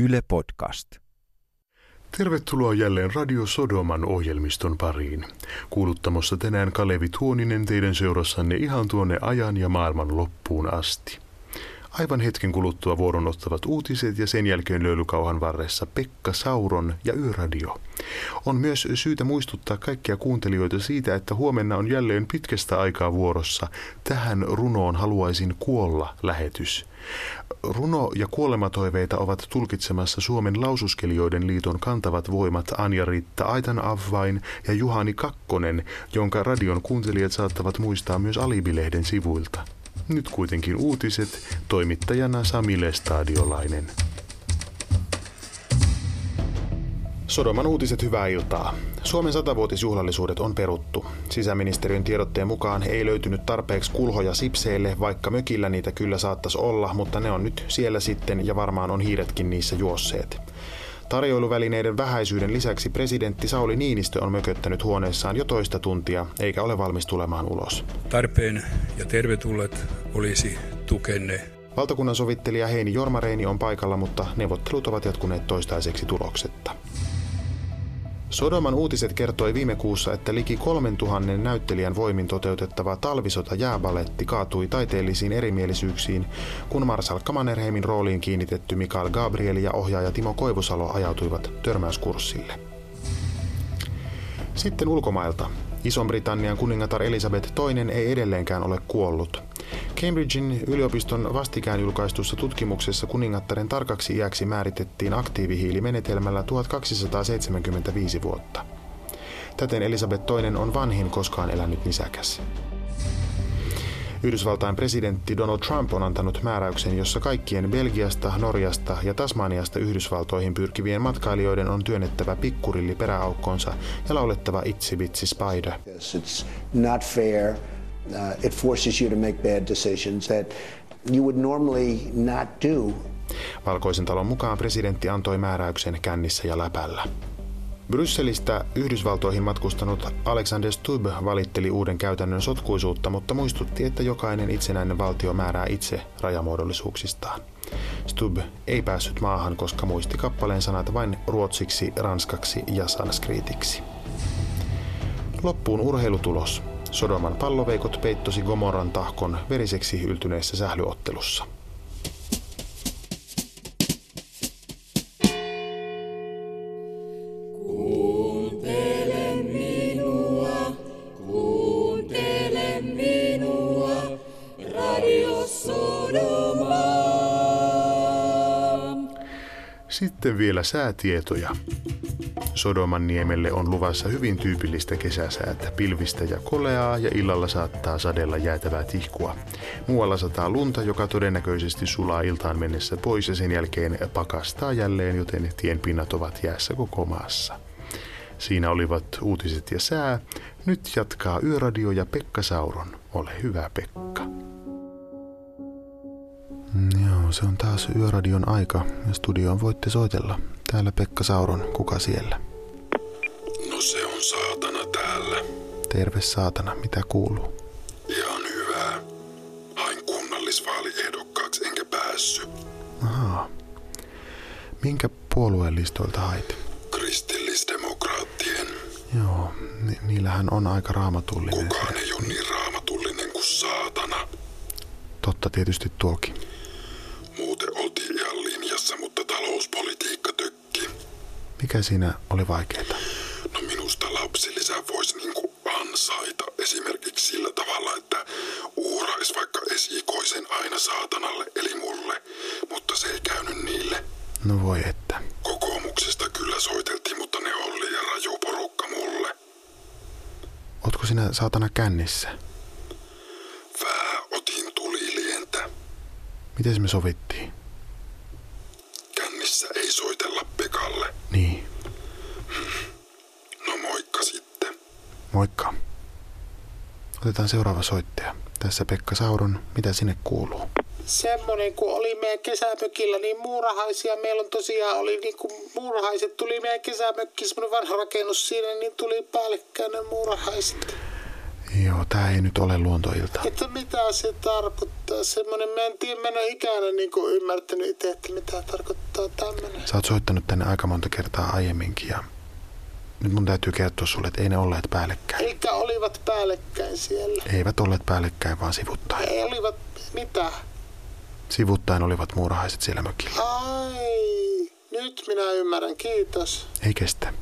Yle Podcast. Tervetuloa jälleen Radio Sodoman ohjelmiston pariin. Kuuluttamossa tänään Kalevi Tuoninen teidän seurassanne ihan tuonne ajan ja maailman loppuun asti. Aivan hetken kuluttua vuoron ottavat uutiset ja sen jälkeen löylykauhan varressa Pekka Sauron ja Yöradio. On myös syytä muistuttaa kaikkia kuuntelijoita siitä, että huomenna on jälleen pitkästä aikaa vuorossa Tähän runoon haluaisin kuolla lähetys. Runo- ja kuolematoiveita ovat tulkitsemassa Suomen laususkelijoiden liiton kantavat voimat Anja-Ritta Aitanavvain ja Juhani Kakkonen, jonka radion kuuntelijat saattavat muistaa myös Alibilehden sivuilta. Nyt kuitenkin uutiset, toimittajana Sami Lestadiolainen. Sodoman uutiset hyvää iltaa. Suomen satavuotisjuhlallisuudet on peruttu. Sisäministeriön tiedotteen mukaan ei löytynyt tarpeeksi kulhoja sipseille, vaikka mökillä niitä kyllä saattaisi olla, mutta ne on nyt siellä sitten ja varmaan on hiiretkin niissä juosseet. Tarjoiluvälineiden vähäisyyden lisäksi presidentti Sauli Niinistö on mököttänyt huoneessaan jo toista tuntia, eikä ole valmis tulemaan ulos. Tarpeen ja tervetulleet olisi tukenne. Valtakunnan sovittelija Heini Jormareini on paikalla, mutta neuvottelut ovat jatkuneet toistaiseksi tuloksetta. Sodoman uutiset kertoi viime kuussa, että liki 3000 näyttelijän voimin toteutettava talvisota jääbaletti kaatui taiteellisiin erimielisyyksiin, kun Marsalkka Mannerheimin rooliin kiinnitetty Mikael Gabriel ja ohjaaja Timo Koivusalo ajautuivat törmäyskurssille. Sitten ulkomailta. Ison-Britannian kuningatar Elisabeth II ei edelleenkään ole kuollut. Cambridgein yliopiston vastikään julkaistussa tutkimuksessa kuningattaren tarkaksi iäksi määritettiin aktiivihiilimenetelmällä 1275 vuotta. Täten Elisabeth II on vanhin koskaan elänyt nisäkäs. Yhdysvaltain presidentti Donald Trump on antanut määräyksen, jossa kaikkien Belgiasta, Norjasta ja Tasmaniasta Yhdysvaltoihin pyrkivien matkailijoiden on työnnettävä pikkurilli peräaukkonsa ja laulettava Itsi Spider. It's not fair. Uh, it forces you to make bad decisions that you would normally not do. Valkoisen talon mukaan presidentti antoi määräyksen kännissä ja läpällä. Brysselistä Yhdysvaltoihin matkustanut Alexander Stubb valitteli uuden käytännön sotkuisuutta, mutta muistutti, että jokainen itsenäinen valtio määrää itse rajamuodollisuuksistaan. Stubb ei päässyt maahan, koska muisti kappaleen sanat vain ruotsiksi, ranskaksi ja sanskriitiksi. Loppuun urheilutulos. Sodoman palloveikot peittosi Gomorran tahkon veriseksi yltyneessä sählyottelussa. Sitten vielä säätietoja. Sodoman niemelle on luvassa hyvin tyypillistä kesäsäätä, pilvistä ja koleaa ja illalla saattaa sadella jäätävää tihkua. Muualla sataa lunta, joka todennäköisesti sulaa iltaan mennessä pois ja sen jälkeen pakastaa jälleen, joten tienpinnat ovat jäässä koko maassa. Siinä olivat uutiset ja sää. Nyt jatkaa Yöradio ja Pekka Sauron. Ole hyvä Pekka. Joo, se on taas Yöradion aika ja studioon voitte soitella. Täällä Pekka Sauron, kuka siellä? No se on saatana täällä. Terve saatana, mitä kuuluu? Ihan hyvää. Hain kunnallisvaaliehdokkaaksi enkä päässy. Ahaa. Minkä puolueen listoilta hait? Kristillisdemokraattien. Joo, ni- niillähän on aika raamatullinen. Kukaan ei ole niin raamatullinen kuin saatana. Totta tietysti tuokin. Muuten oltiin ihan linjassa, mutta talouspolitiikka tökki. Mikä siinä oli vaikeeta? No minusta lapsilisä voisi niinku ansaita esimerkiksi sillä tavalla, että uurais vaikka esikoisen aina saatanalle eli mulle, mutta se ei käynyt niille. No voi että. Kokoomuksesta kyllä soiteltiin, mutta ne oli liian raju porukka mulle. Ootko sinä saatana kännissä? Vää otin tulilientä. Miten me sovittiin? Kännissä ei soitella Pekalle. Niin, No moikka sitten. Moikka. Otetaan seuraava soittaja. Tässä Pekka Sauron. Mitä sinne kuuluu? semmoinen, kun oli meidän kesämökillä, niin muurahaisia. Meillä on tosiaan oli niin kuin muurahaiset tuli meidän kesämökki, semmoinen vanha rakennus siinä, niin tuli päällekkäinen muurahaiset. Joo, tää ei nyt ole luontoilta. Että mitä se tarkoittaa semmoinen, mä en tiedä, mä en ole ikään niin ymmärtänyt itse, että mitä tarkoittaa tämmöinen. Sä oot soittanut tänne aika monta kertaa aiemminkin ja nyt mun täytyy kertoa sulle, että ei ne olleet päällekkäin. Eikä olivat päällekkäin siellä. Eivät olleet päällekkäin, vaan sivuttain. Ei olivat, mitä? Sivuttain olivat muurahaiset siellä mökillä. Ai, nyt minä ymmärrän, kiitos. Ei kestä.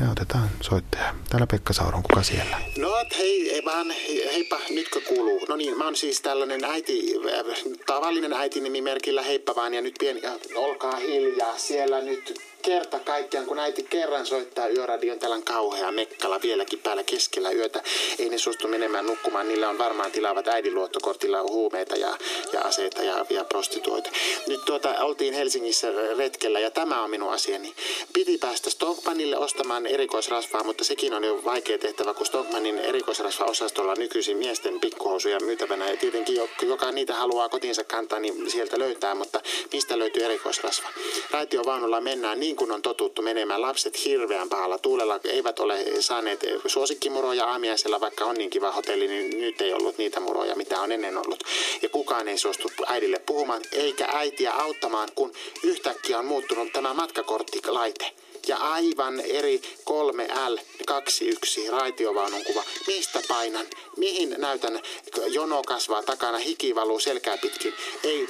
Ja otetaan soittaja. Täällä Pekka Sauron, kuka siellä? No hei, ei vaan, heippa, nytkö kuuluu? No niin, mä oon siis tällainen äiti, äh, tavallinen äitinimimerkillä, heippa vaan ja nyt pieni, äh, olkaa hiljaa, siellä nyt kerta kaikkiaan, kun äiti kerran soittaa yöradion, täällä on kauhea mekkala vieläkin päällä keskellä yötä. Ei ne suostu menemään nukkumaan, niillä on varmaan tilaavat äidin luottokortilla huumeita ja, ja aseita ja, ja prostituoita. Nyt tuota, oltiin Helsingissä retkellä ja tämä on minun asiani. Piti päästä Stockmanille ostamaan erikoisrasvaa, mutta sekin on jo vaikea tehtävä, kun Stockmanin erikoisrasva-osastolla nykyisin miesten pikkuhousuja myytävänä. Ja tietenkin joka niitä haluaa kotiinsa kantaa, niin sieltä löytää, mutta mistä löytyy erikoisrasva? Raitiovaunulla mennään niin niin kuin on totuttu menemään. Lapset hirveän pahalla tuulella eivät ole saaneet suosikkimuroja aamiaisella, vaikka on niin kiva hotelli, niin nyt ei ollut niitä muroja, mitä on ennen ollut. Ja kukaan ei suostu äidille puhumaan, eikä äitiä auttamaan, kun yhtäkkiä on muuttunut tämä matkakorttilaite ja aivan eri 3L21 raitiovaunun kuva. Mistä painan? Mihin näytän? Jono kasvaa takana, hiki valuu selkää pitkin. Ei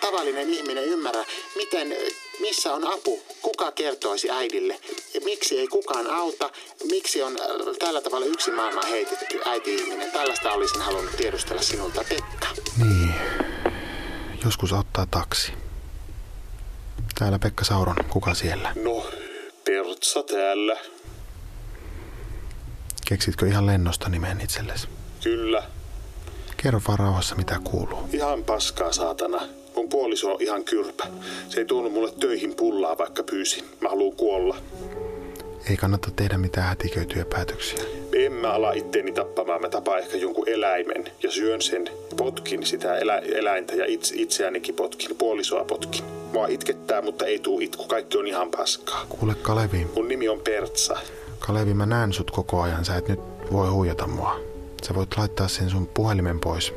tavallinen ihminen ymmärrä, miten, missä on apu? Kuka kertoisi äidille? Ja miksi ei kukaan auta? Miksi on äh, tällä tavalla yksi maailma heitetty äiti-ihminen? Tällaista olisin halunnut tiedustella sinulta, Pekka. Niin, joskus ottaa taksi. Täällä Pekka Sauron, kuka siellä? No, Pertsa täällä. Keksitkö ihan lennosta nimen itsellesi? Kyllä. Kerro vaan rauhassa, mitä kuuluu. Ihan paskaa, saatana. Mun puoliso on ihan kyrpä. Se ei tuonut mulle töihin pullaa, vaikka pyysin. Mä haluun kuolla. Ei kannata tehdä mitään hätiköityjä päätöksiä. En mä ala itteeni tappamaan. Mä tapaan ehkä jonkun eläimen ja syön sen. Potkin sitä elä, eläintä ja itse, itseäänikin potkin. Puolisoa potkin. Mua itkettää, mutta ei tuu itku. Kaikki on ihan paskaa. Kuule Kalevi. Mun nimi on Pertsa. Kalevi, mä näen sut koko ajan. Sä et nyt voi huijata mua. Sä voit laittaa sen sun puhelimen pois.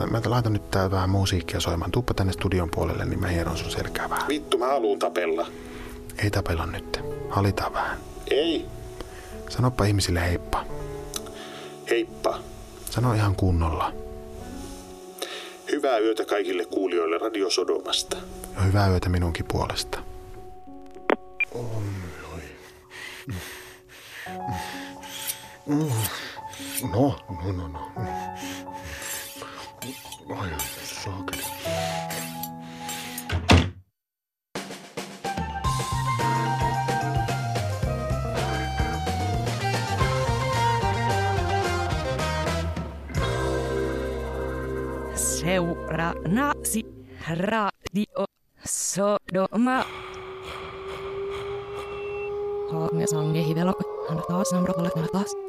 Mä, mä laitan nyt tää vähän musiikkia soimaan. Tuppa tänne studion puolelle, niin mä hieron sun selkää vähän. Vittu, mä haluun tapella. Ei tapella nyt. Halitaan vähän. Ei. Sanoppa ihmisille heippa. Heippa. Sano ihan kunnolla. Hyvää yötä kaikille kuulijoille Radio Sodomasta. Ja hyvää yötä minunkin puolesta. No, no, no, no. Olha nasi cara. Seurasi Radio Sodoma. Kalau misalnya hidalok, anak tos, namrok, anak tos.